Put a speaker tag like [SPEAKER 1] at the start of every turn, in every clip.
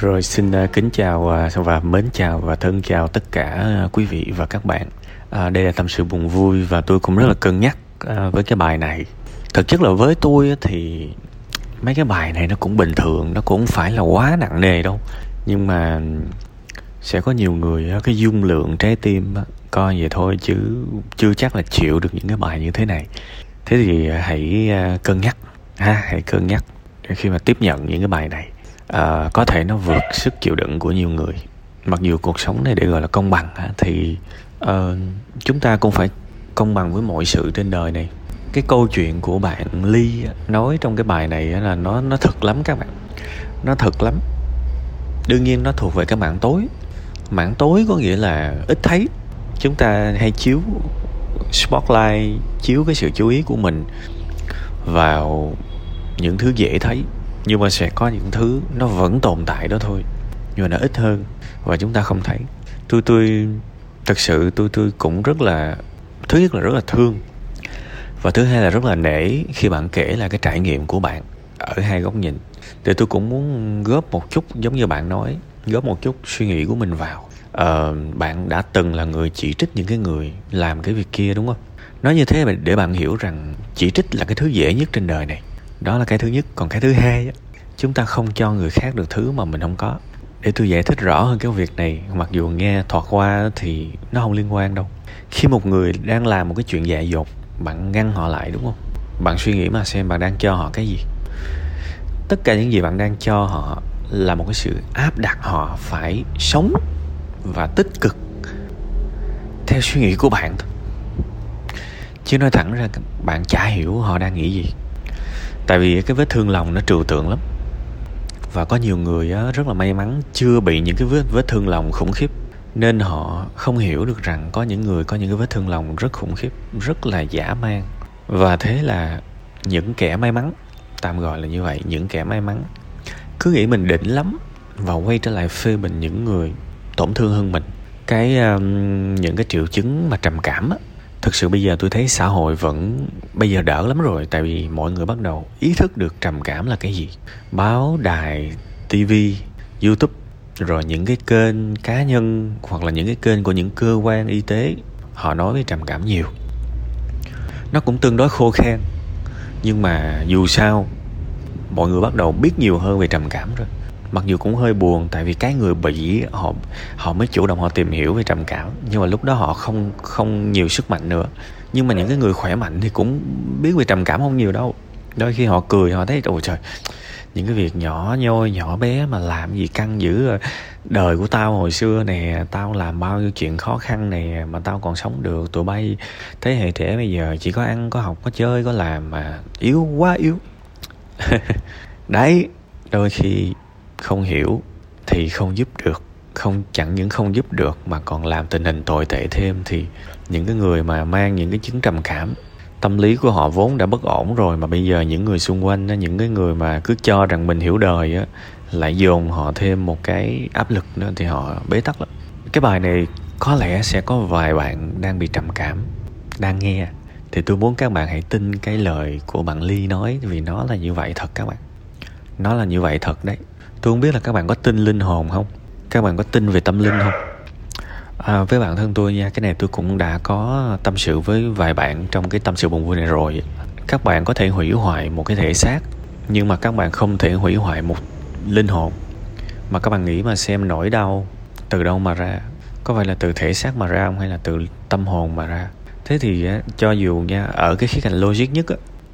[SPEAKER 1] Rồi xin à, kính chào à, và mến chào và thân chào tất cả à, quý vị và các bạn. À, đây là tâm sự buồn vui và tôi cũng rất là cân nhắc với cái bài này. Thực chất là với tôi thì mấy cái bài này nó cũng bình thường, nó cũng phải là quá nặng nề đâu. Nhưng mà sẽ có nhiều người cái dung lượng trái tim coi vậy thôi chứ chưa chắc là chịu được những cái bài như thế này. Thế thì hãy cân nhắc ha, hãy cân nhắc khi mà tiếp nhận những cái bài này uh, có thể nó vượt sức chịu đựng của nhiều người. Mặc dù cuộc sống này để gọi là công bằng thì uh, chúng ta cũng phải công bằng với mọi sự trên đời này. Cái câu chuyện của bạn ly nói trong cái bài này là nó nó thật lắm các bạn. Nó thật lắm. Đương nhiên nó thuộc về cái mảng tối. Mảng tối có nghĩa là ít thấy. Chúng ta hay chiếu spotlight chiếu cái sự chú ý của mình vào những thứ dễ thấy nhưng mà sẽ có những thứ nó vẫn tồn tại đó thôi. Nhưng mà nó ít hơn và chúng ta không thấy. Tôi tôi thật sự tôi tôi cũng rất là thứ nhất là rất là thương. Và thứ hai là rất là nể khi bạn kể là cái trải nghiệm của bạn ở hai góc nhìn. Thì tôi cũng muốn góp một chút giống như bạn nói góp một chút suy nghĩ của mình vào. Ờ, bạn đã từng là người chỉ trích những cái người làm cái việc kia đúng không? Nói như thế để bạn hiểu rằng chỉ trích là cái thứ dễ nhất trên đời này đó là cái thứ nhất. Còn cái thứ hai chúng ta không cho người khác được thứ mà mình không có. Để tôi giải thích rõ hơn cái việc này, mặc dù nghe thoạt qua thì nó không liên quan đâu. Khi một người đang làm một cái chuyện dại dột, bạn ngăn họ lại đúng không? Bạn suy nghĩ mà xem bạn đang cho họ cái gì. Tất cả những gì bạn đang cho họ là một cái sự áp đặt họ phải sống và tích cực theo suy nghĩ của bạn thôi. Chứ nói thẳng ra, bạn chả hiểu họ đang nghĩ gì tại vì cái vết thương lòng nó trừu tượng lắm. Và có nhiều người rất là may mắn chưa bị những cái vết vết thương lòng khủng khiếp. Nên họ không hiểu được rằng có những người có những cái vết thương lòng rất khủng khiếp rất là giả man. Và thế là những kẻ may mắn tạm gọi là như vậy những kẻ may mắn cứ nghĩ mình đỉnh lắm và quay trở lại phê bình những người tổn thương hơn mình. Cái um, những cái triệu chứng mà trầm cảm á thực sự bây giờ tôi thấy xã hội vẫn, bây giờ đỡ lắm rồi, tại vì mọi người bắt đầu ý thức được trầm cảm là cái gì? Báo đài tv youtube, rồi những cái kênh cá nhân, hoặc là những cái kênh của những cơ quan y tế, họ nói về trầm cảm nhiều. Nó cũng tương đối khô khan. Nhưng mà dù sao, mọi người bắt đầu biết nhiều hơn về trầm cảm rồi mặc dù cũng hơi buồn, tại vì cái người bị, họ họ mới chủ động họ tìm hiểu về trầm cảm, nhưng mà lúc đó họ không không nhiều sức mạnh nữa. Nhưng mà những cái người khỏe mạnh thì cũng biết về trầm cảm không nhiều đâu. Đôi khi họ cười, họ thấy, ôi trời, những cái việc nhỏ nhoi, nhỏ bé mà làm gì căng dữ à. đời của tao hồi xưa nè, tao làm bao nhiêu chuyện khó khăn nè mà tao còn sống được, tụi bay thế hệ trẻ bây giờ chỉ có ăn, có học, có chơi, có làm mà yếu quá yếu. Đấy, đôi khi không hiểu thì không giúp được, không, chẳng những không giúp được mà còn làm tình hình tồi tệ thêm thì những cái người mà mang những cái chứng trầm cảm, tâm lý của họ vốn đã bất ổn rồi mà bây giờ những người xung quanh những cái người mà cứ cho rằng mình hiểu đời á, lại dồn họ thêm một cái áp lực nữa thì họ bế tắc lắm. Cái bài này có lẽ sẽ có vài bạn đang bị trầm cảm, đang nghe. Thì tôi muốn các bạn hãy tin cái lời của bạn ly nói vì nó là như vậy thật các bạn. Nó là như vậy thật đấy tôi không biết là các bạn có tin linh hồn không? Các bạn có tin về tâm linh không? À, với bản thân tôi nha cái này tôi cũng đã có tâm sự với vài bạn trong cái tâm sự buồn vui này rồi. Các bạn có thể hủy hoại một cái thể xác nhưng mà các bạn không thể hủy hoại một linh hồn. Mà các bạn nghĩ mà xem nỗi đau từ đâu mà ra? Có phải là từ thể xác mà ra không hay là từ tâm hồn mà ra? Thế thì cho dù nha ở cái khía cạnh logic nhất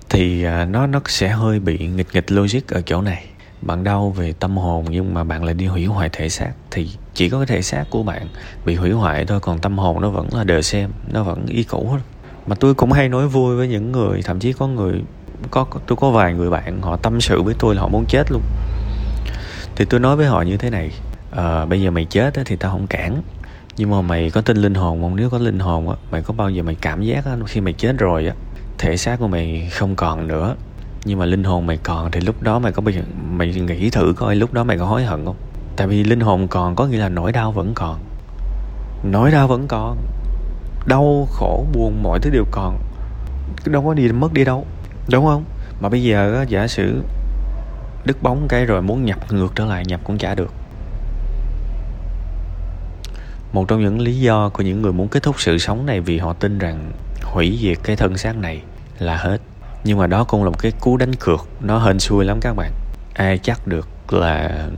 [SPEAKER 1] thì à, nó nó sẽ hơi bị nghịch nghịch logic ở chỗ này bạn đau về tâm hồn nhưng mà bạn lại đi hủy hoại thể xác. Thì chỉ có cái thể xác của bạn bị hủy hoại thôi còn tâm hồn nó vẫn là đờ xem nó vẫn y cũ hết. Mà tôi cũng hay nói vui với những người thậm chí có người có tôi có vài người bạn họ tâm sự với tôi là họ muốn chết luôn. Thì tôi nói với họ như thế này à, bây giờ mày chết thì tao không cản nhưng mà mày có tin linh hồn không? Nếu có linh hồn á mày có bao giờ mày cảm giác á, khi mày chết rồi á thể xác của mày không còn nữa nhưng mà linh hồn mày còn thì lúc đó mày có bây giờ mày nghĩ thử coi lúc đó mày có hối hận không? Tại vì linh hồn còn có nghĩa là nỗi đau vẫn còn. Nỗi đau vẫn còn. Đau, khổ, buồn, mọi thứ đều còn. Đâu có đi mất đi đâu. Đúng không? Mà bây giờ giả sử đứt bóng cái rồi muốn nhập ngược trở lại, nhập cũng chả được. Một trong những lý do của những người muốn kết thúc sự sống này vì họ tin rằng hủy diệt cái thân xác này là hết nhưng mà đó cũng là một cái cú đánh cược. Nó hên xui lắm các bạn. Ai chắc được là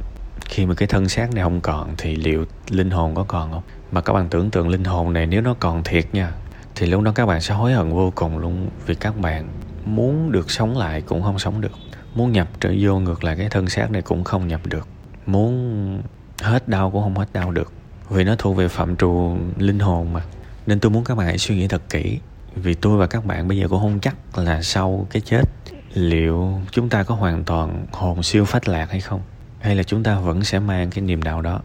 [SPEAKER 1] khi mà cái thân xác này không còn thì liệu linh hồn có còn không? Mà các bạn tưởng tượng linh hồn này nếu nó còn thiệt nha, thì lúc đó các bạn sẽ hối hận vô cùng luôn. Vì các bạn muốn được sống lại cũng không sống được. Muốn nhập trở vô ngược lại cái thân xác này cũng không nhập được. Muốn hết đau cũng không hết đau được. Vì nó thuộc về phạm trù linh hồn mà. Nên tôi muốn các bạn hãy suy nghĩ thật kỹ vì tôi và các bạn bây giờ cũng không chắc là sau cái chết liệu chúng ta có hoàn toàn hồn siêu phách lạc hay không? Hay là chúng ta vẫn sẽ mang cái niềm đau đó?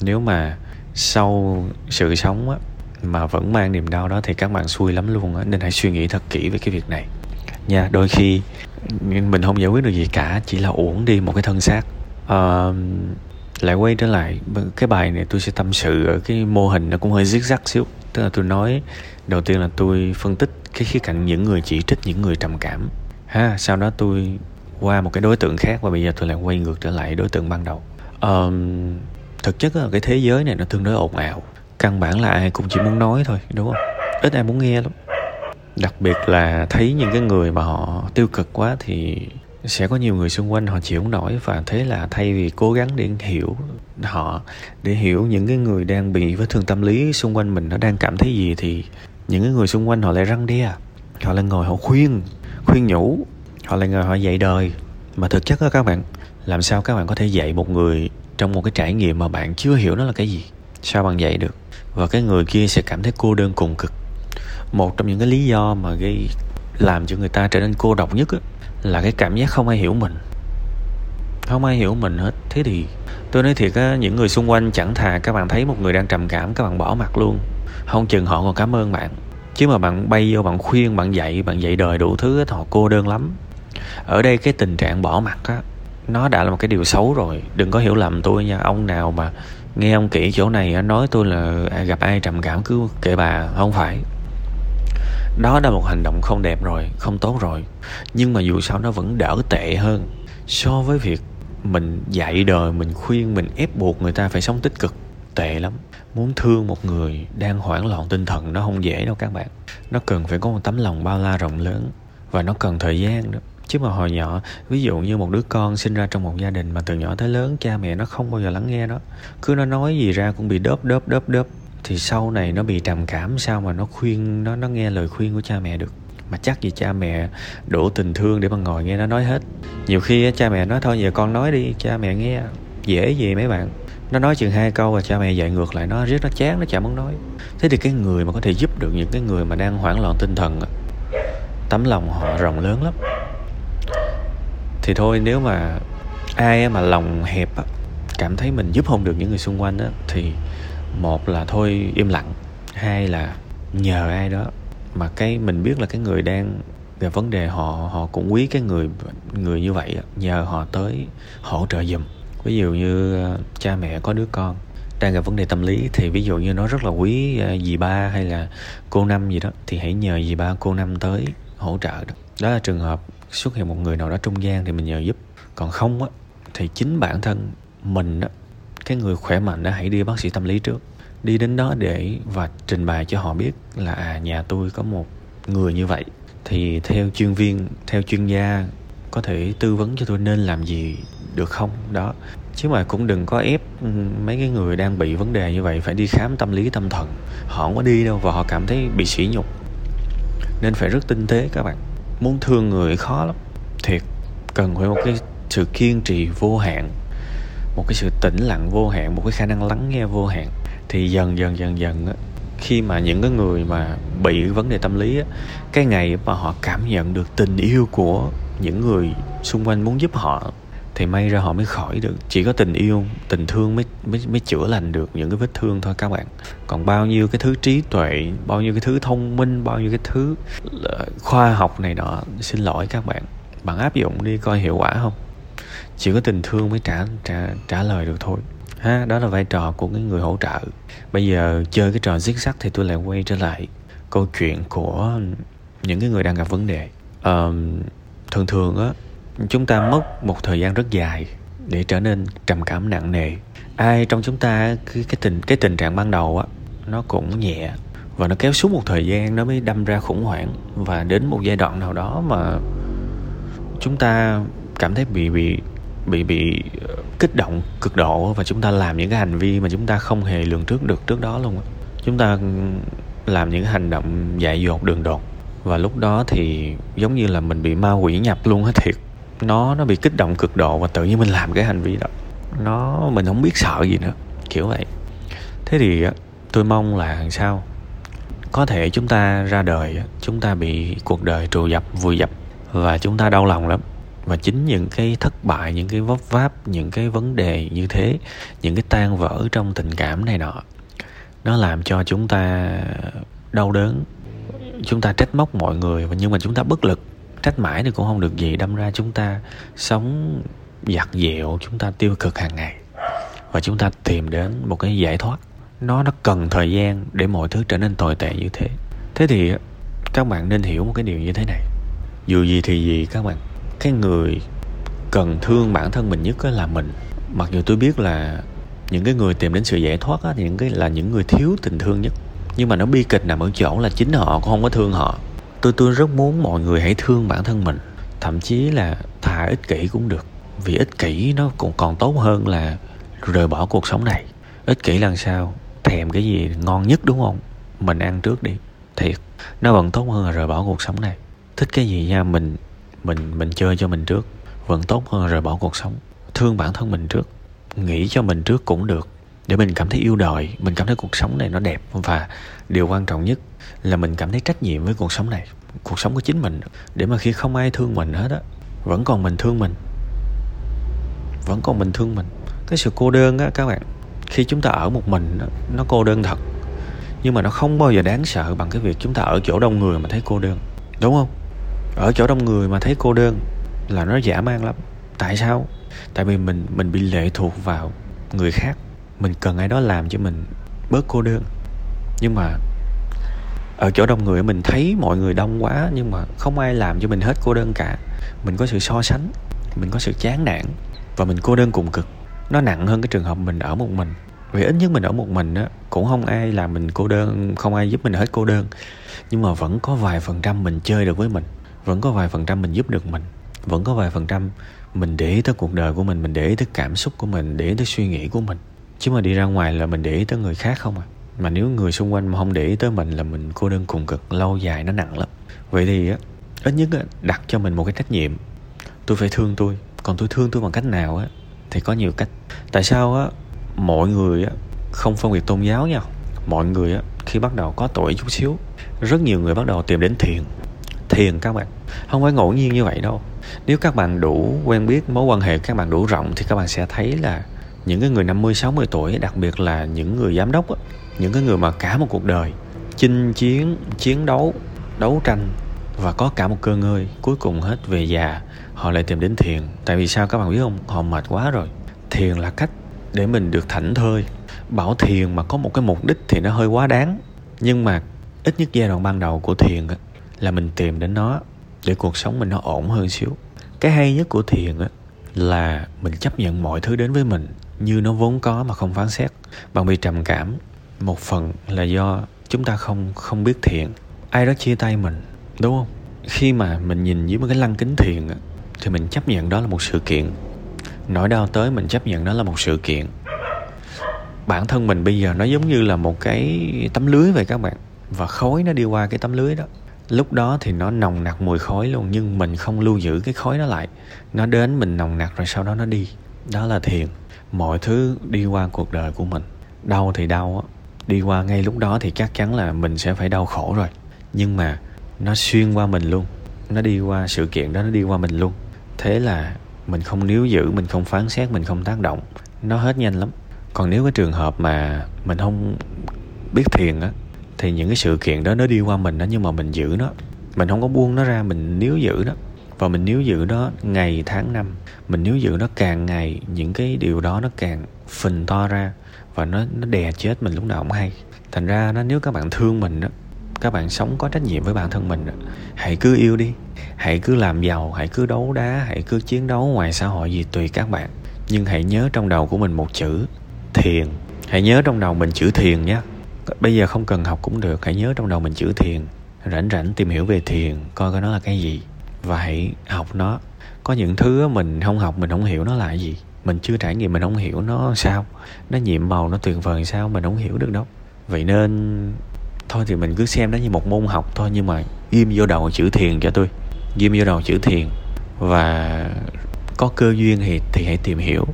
[SPEAKER 1] Nếu mà sau sự sống á mà vẫn mang niềm đau đó thì các bạn xui lắm luôn á nên hãy suy nghĩ thật kỹ về cái việc này. Nha đôi khi mình không giải quyết được gì cả chỉ là uổng đi một cái thân xác. À, lại quay trở lại cái bài này tôi sẽ tâm sự ở cái mô hình nó cũng hơi zig zag xíu tức là tôi nói đầu tiên là tôi phân tích cái khía cạnh những người chỉ trích những người trầm cảm. Ha sau đó tôi qua một cái đối tượng khác và bây giờ tôi lại quay ngược trở lại đối tượng ban đầu. Um, thực chất là cái thế giới này nó tương đối ồn ào. Căn bản là ai cũng chỉ muốn nói thôi đúng không? Ít ai muốn nghe lắm. Đặc biệt là thấy những cái người mà họ tiêu cực quá thì sẽ có nhiều người xung quanh họ chịu không nổi và thế là thay vì cố gắng để hiểu họ, để hiểu những cái người đang bị vết thương tâm lý xung quanh mình nó đang cảm thấy gì thì những cái người xung quanh họ lại răng đe. Họ lại ngồi họ khuyên khuyên nhủ, họ lại ngồi họ dạy đời. Mà thực chất đó các bạn, làm sao các bạn có thể dạy một người trong một cái trải nghiệm mà bạn chưa hiểu nó là cái gì? Sao bạn dạy được? Và cái người kia sẽ cảm thấy cô đơn cùng cực. Một trong những cái lý do mà gây làm cho người ta trở nên cô độc nhất á, là cái cảm giác không ai hiểu mình. Không ai hiểu mình hết. Thế thì tôi nói thiệt á những người xung quanh chẳng thà các bạn thấy một người đang trầm cảm các bạn bỏ mặt luôn. Không chừng họ còn cảm ơn bạn. Chứ mà bạn bay vô bạn khuyên bạn dạy bạn dạy đời đủ thứ họ cô đơn lắm. Ở đây cái tình trạng bỏ mặt á nó đã là một cái điều xấu rồi. Đừng có hiểu lầm tôi nha. Ông nào mà nghe ông kỹ chỗ này nói tôi là à, gặp ai trầm cảm cứ kệ bà. Không phải đó là một hành động không đẹp rồi, không tốt rồi. Nhưng mà dù sao nó vẫn đỡ tệ hơn. So với việc mình dạy đời, mình khuyên, mình ép buộc người ta phải sống tích cực, tệ lắm. Muốn thương một người đang hoảng loạn tinh thần nó không dễ đâu các bạn. Nó cần phải có một tấm lòng bao la rộng lớn và nó cần thời gian đó. Chứ mà hồi nhỏ, ví dụ như một đứa con sinh ra trong một gia đình mà từ nhỏ tới lớn cha mẹ nó không bao giờ lắng nghe nó. Cứ nó nói gì ra cũng bị đớp đớp đớp đớp thì sau này nó bị trầm cảm sao mà nó khuyên, nó nó nghe lời khuyên của cha mẹ được? Mà chắc gì cha mẹ đổ tình thương để mà ngồi nghe nó nói hết. Nhiều khi cha mẹ nói, thôi giờ con nói đi, cha mẹ nghe. Dễ gì mấy bạn? Nó nói chừng hai câu và cha mẹ dạy ngược lại nó rất nó chán, nó chả muốn nói. Thế thì cái người mà có thể giúp được những cái người mà đang hoảng loạn tinh thần tấm lòng họ rộng lớn lắm. Thì thôi, nếu mà ai mà lòng hẹp cảm thấy mình giúp không được những người xung quanh thì một là thôi, im lặng. Hai là nhờ ai đó. Mà cái mình biết là cái người đang về vấn đề, họ họ cũng quý cái người người như vậy nhờ họ tới hỗ trợ giùm. Ví dụ như ờ, cha mẹ có đứa con đang gặp vấn đề tâm lý thì ví dụ như nó rất là quý ờ, dì ba hay là cô năm gì đó thì hãy nhờ dì ba cô năm tới hỗ trợ đó. Đó là trường hợp xuất hiện một người nào đó trung gian thì mình nhờ giúp. Còn không á thì chính bản thân mình á cái người khỏe mạnh đã hãy đi bác sĩ tâm lý trước. Đi đến đó để và trình bày cho họ biết là à nhà tôi có một người như vậy. Thì theo chuyên viên, theo chuyên gia có thể tư vấn cho tôi nên làm gì được không? Đó. Chứ mà cũng đừng có ép ừ, mấy cái người đang bị vấn đề như vậy phải đi khám tâm lý tâm thần. Họ không có đi đâu và họ cảm thấy bị sỉ nhục. Nên phải rất tinh tế các bạn. Muốn thương người khó lắm. Thiệt, cần phải một cái sự kiên trì vô hạn một cái sự tĩnh lặng vô hạn, một cái khả năng lắng nghe vô hạn. Thì dần dần dần dần khi mà những cái người mà bị vấn đề tâm lý cái ngày mà họ cảm nhận được tình yêu của những người xung quanh muốn giúp họ, thì may ra họ mới khỏi được. Chỉ có tình yêu, tình thương mới mới mới chữa lành được những cái vết thương thôi các bạn. Còn bao nhiêu cái thứ trí tuệ, bao nhiêu cái thứ thông minh, bao nhiêu cái thứ ờ, khoa học này nọ, xin lỗi các bạn. Bạn áp dụng đi coi hiệu quả không? Chỉ có tình thương mới trả trả trả lời được thôi. Ha đó là vai trò của cái người hỗ trợ. Bây giờ chơi cái trò giết sắt thì tôi lại quay trở lại câu chuyện của những cái người đang gặp vấn đề. À, thường thường á chúng ta mất một thời gian rất dài để trở nên trầm cảm nặng nề. Ai trong chúng ta cái cái tình cái tình trạng ban đầu á nó cũng nhẹ và nó kéo xuống một thời gian nó mới đâm ra khủng hoảng. Và đến một giai đoạn nào đó mà chúng ta cảm thấy bị bị bị bị ờ, kích động cực độ và chúng ta làm những cái hành vi mà chúng ta không hề lường trước được trước đó luôn chúng ta làm những hành động dại dột, đường đột. Và lúc đó thì giống như là mình bị ma quỷ nhập luôn á, thiệt. Nó nó bị kích động cực độ và tự nhiên mình làm cái hành vi đó. Nó, mình không biết sợ gì nữa, kiểu vậy. Thế thì tôi mong là sao? Có thể chúng ta ra đời chúng ta bị cuộc đời trù dập, vùi dập và chúng ta đau lòng lắm và chính những cái thất bại, những cái vấp váp, những cái vấn đề như thế, những cái tan vỡ trong tình cảm này nọ, nó làm cho chúng ta đau đớn. Chúng ta trách móc mọi người, nhưng mà chúng ta bất lực, trách mãi thì cũng không được gì. Đâm ra chúng ta sống giặt dẹo, chúng ta tiêu cực hàng ngày, và chúng ta tìm đến một cái giải thoát. Nó nó cần thời gian để mọi thứ trở nên tồi tệ như thế. Thế thì các bạn nên hiểu một cái điều như thế này. Dù gì thì gì, các bạn cái người cần thương bản thân mình nhất là mình. Mặc dù tôi biết là những cái người tìm đến sự giải thoát á, thì những cái là những người thiếu tình thương nhất. Nhưng mà nó bi kịch nằm ở chỗ là chính họ cũng không có thương họ. Tôi tôi rất muốn mọi người hãy thương bản thân mình. Thậm chí là thà ích kỷ cũng được. Vì ích kỷ nó cũng còn tốt hơn là rời bỏ cuộc sống này. Ích kỷ làm sao? Thèm cái gì ngon nhất đúng không? Mình ăn trước đi. Thiệt. Nó vẫn tốt hơn là rời bỏ cuộc sống này. Thích cái gì nha mình mình mình chơi cho mình trước, vẫn tốt hơn rời bỏ cuộc sống. Thương bản thân mình trước, nghĩ cho mình trước cũng được. Để mình cảm thấy yêu đời, mình cảm thấy cuộc sống này nó đẹp. Và điều quan trọng nhất là mình cảm thấy trách nhiệm với cuộc sống này, cuộc sống của chính mình. Để mà khi không ai thương mình hết á, vẫn còn mình thương mình. Vẫn còn mình thương mình. Cái sự cô đơn á, các bạn, khi chúng ta ở một mình nó cô đơn thật. Nhưng mà nó không bao giờ đáng sợ bằng cái việc chúng ta ở chỗ đông người mà thấy cô đơn. Đúng không? Ở chỗ đông người mà thấy cô đơn là nó giả man lắm. Tại sao? Tại vì mình mình bị lệ thuộc vào người khác. Mình cần ai đó làm cho mình bớt cô đơn. Nhưng mà ở chỗ đông người mình thấy mọi người đông quá nhưng mà không ai làm cho mình hết cô đơn cả. Mình có sự so sánh, mình có sự chán nản và mình cô đơn cùng cực. Nó nặng hơn cái trường hợp mình ở một mình. Vì ít nhất mình ở một mình á, cũng không ai làm mình cô đơn, không ai giúp mình hết cô đơn. Nhưng mà vẫn có vài phần trăm mình chơi được với mình vẫn có vài phần trăm mình giúp được mình. Vẫn có vài phần trăm mình để ý tới cuộc đời của mình mình để ý tới cảm xúc của mình để ý tới suy nghĩ của mình. Chứ mà đi ra ngoài là mình để ý tới người khác không à. Mà nếu người xung quanh mà không để ý tới mình là mình cô đơn cùng cực lâu dài nó nặng lắm. Vậy thì á ít nhất á, đặt cho mình một cái trách nhiệm. Tôi phải thương tôi. Còn tôi thương tôi bằng cách nào á thì có nhiều cách. Tại sao á mọi người á không phân biệt tôn giáo nhau. mọi người á khi bắt đầu có tuổi chút xíu rất nhiều người bắt đầu tìm đến thiền thiền các bạn. Không phải ngẫu nhiên như vậy đâu. Nếu các bạn đủ quen biết mối quan hệ các bạn đủ rộng thì các bạn sẽ thấy là những cái người 50 60 tuổi đặc biệt là những người giám đốc á, những cái người mà cả một cuộc đời chinh chiến chiến đấu đấu tranh và có cả một cơ ngơi cuối cùng hết về già họ lại tìm đến thiền. Tại vì sao các bạn biết không? Họ mệt quá rồi. Thiền là cách để mình được thảnh thơi. Bảo thiền mà có một cái mục đích thì nó hơi quá đáng. Nhưng mà ít nhất giai đoạn ban đầu của thiền là mình tìm đến nó để cuộc sống mình nó ổn hơn xíu. Cái hay nhất của thiền á, là mình chấp nhận mọi thứ đến với mình như nó vốn có mà không phán xét. Bằng bị trầm cảm, một phần là do chúng ta không không biết thiền. Ai đó chia tay mình, đúng không? Khi mà mình nhìn dưới một cái lăng kính thiền á, thì mình chấp nhận đó là một sự kiện. Nỗi đau tới mình chấp nhận đó là một sự kiện. Bản thân mình bây giờ nó giống như là một cái tấm lưới vậy các bạn. Và khối nó đi qua cái tấm lưới đó lúc đó thì nó nồng nặc mùi khói luôn, nhưng mình không lưu giữ cái khói đó lại. Nó đến mình nồng nặc rồi sau đó nó đi. Đó là thiền. Mọi thứ đi qua cuộc đời của mình. Đau thì đau á. Đi qua ngay lúc đó thì chắc chắn là mình sẽ phải đau khổ rồi. Nhưng mà nó xuyên qua mình luôn. Nó đi qua sự kiện đó, nó đi qua mình luôn. Thế là mình không níu giữ, mình không phán xét, mình không tác động. Nó hết nhanh lắm. Còn nếu cái trường hợp mà mình không biết thiền á thì những cái sự kiện đó nó đi qua mình đó nhưng mà mình giữ nó. Mình không có buông nó ra mình níu giữ nó. Và mình níu giữ nó ngày tháng năm. Mình níu giữ nó càng ngày những cái điều đó nó càng phình to ra và nó nó đè chết mình lúc nào cũng hay. Thành ra nó nếu các bạn thương mình đó các bạn sống có trách nhiệm với bản thân mình đó, hãy cứ yêu đi. Hãy cứ làm giàu hãy cứ đấu đá hãy cứ chiến đấu ngoài xã hội gì tùy các bạn. Nhưng hãy nhớ trong đầu của mình một chữ thiền. Hãy nhớ trong đầu mình chữ thiền nhé bây giờ không cần học cũng được, hãy nhớ trong đầu mình chữ thiền. Rảnh rảnh tìm hiểu về thiền, coi coi nó là cái gì. Và hãy học nó. Có những thứ mình không học, mình không hiểu nó là gì. Mình chưa trải nghiệm, mình không hiểu nó sao. Nó nhiệm màu nó tuyệt vời sao, mình không hiểu được đâu. Vậy nên, thôi thì mình cứ xem nó như một môn học thôi, nhưng mà ghim vô đầu chữ thiền cho tôi. Ghim vô đầu chữ thiền. Và có cơ duyên thì thì hãy tìm hiểu.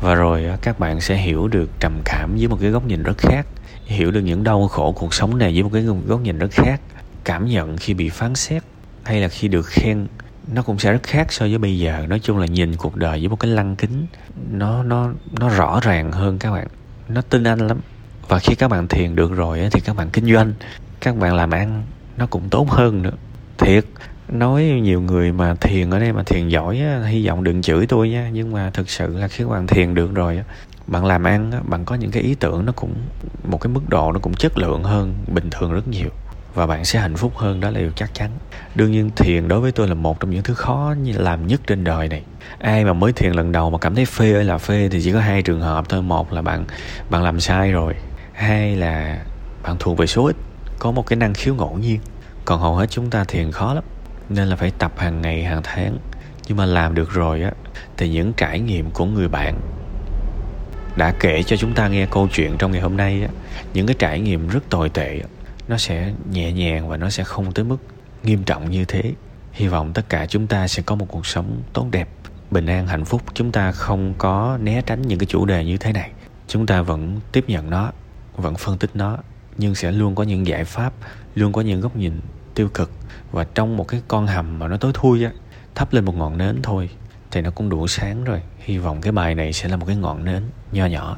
[SPEAKER 1] Và rồi các bạn sẽ hiểu được trầm cảm với một cái góc nhìn rất khác hiểu được những đau khổ cuộc sống này với một cái góc nhìn rất khác. Cảm nhận khi bị phán xét hay là khi được khen nó cũng sẽ rất khác so với bây giờ. Nói chung là nhìn cuộc đời với một cái lăng kính nó nó nó rõ ràng hơn các bạn. Nó tin anh lắm. Và khi các bạn thiền được rồi thì các bạn kinh doanh các bạn làm ăn nó cũng tốt hơn nữa. Thiệt nói nhiều người mà thiền ở đây mà thiền giỏi á, hy vọng đừng chửi tôi nha. Nhưng mà thực sự là khi các bạn thiền được rồi á, bạn làm ăn bạn có những cái ý tưởng nó cũng, một cái mức độ nó cũng chất lượng hơn, bình thường rất nhiều. Và bạn sẽ hạnh phúc hơn, đó là điều chắc chắn. Đương nhiên thiền đối với tôi là một trong những thứ khó làm nhất trên đời này. Ai mà mới thiền lần đầu mà cảm thấy phê ơi là phê thì chỉ có hai trường hợp thôi. Một là bạn bạn làm sai rồi. Hai là bạn thuộc về số ít, có một cái năng khiếu ngẫu nhiên. Còn hầu hết chúng ta thiền khó lắm, nên là phải tập hàng ngày, hàng tháng. Nhưng mà làm được rồi á, thì những trải nghiệm của người bạn đã kể cho chúng ta nghe câu chuyện trong ngày hôm nay á, những cái trải nghiệm rất tồi tệ, nó sẽ nhẹ nhàng và nó sẽ không tới mức nghiêm trọng như thế. Hy vọng tất cả chúng ta sẽ có một cuộc sống tốt đẹp, bình an, hạnh phúc. Chúng ta không có né tránh những cái chủ đề như thế này. Chúng ta vẫn tiếp nhận nó, vẫn phân tích nó, nhưng sẽ luôn có những giải pháp, luôn có những góc nhìn tiêu cực. Và trong một cái con hầm mà nó tối thui á, thắp lên một ngọn nến thôi, thì nó cũng đủ sáng rồi. Hy vọng cái bài này sẽ là một cái ngọn nến nho nhỏ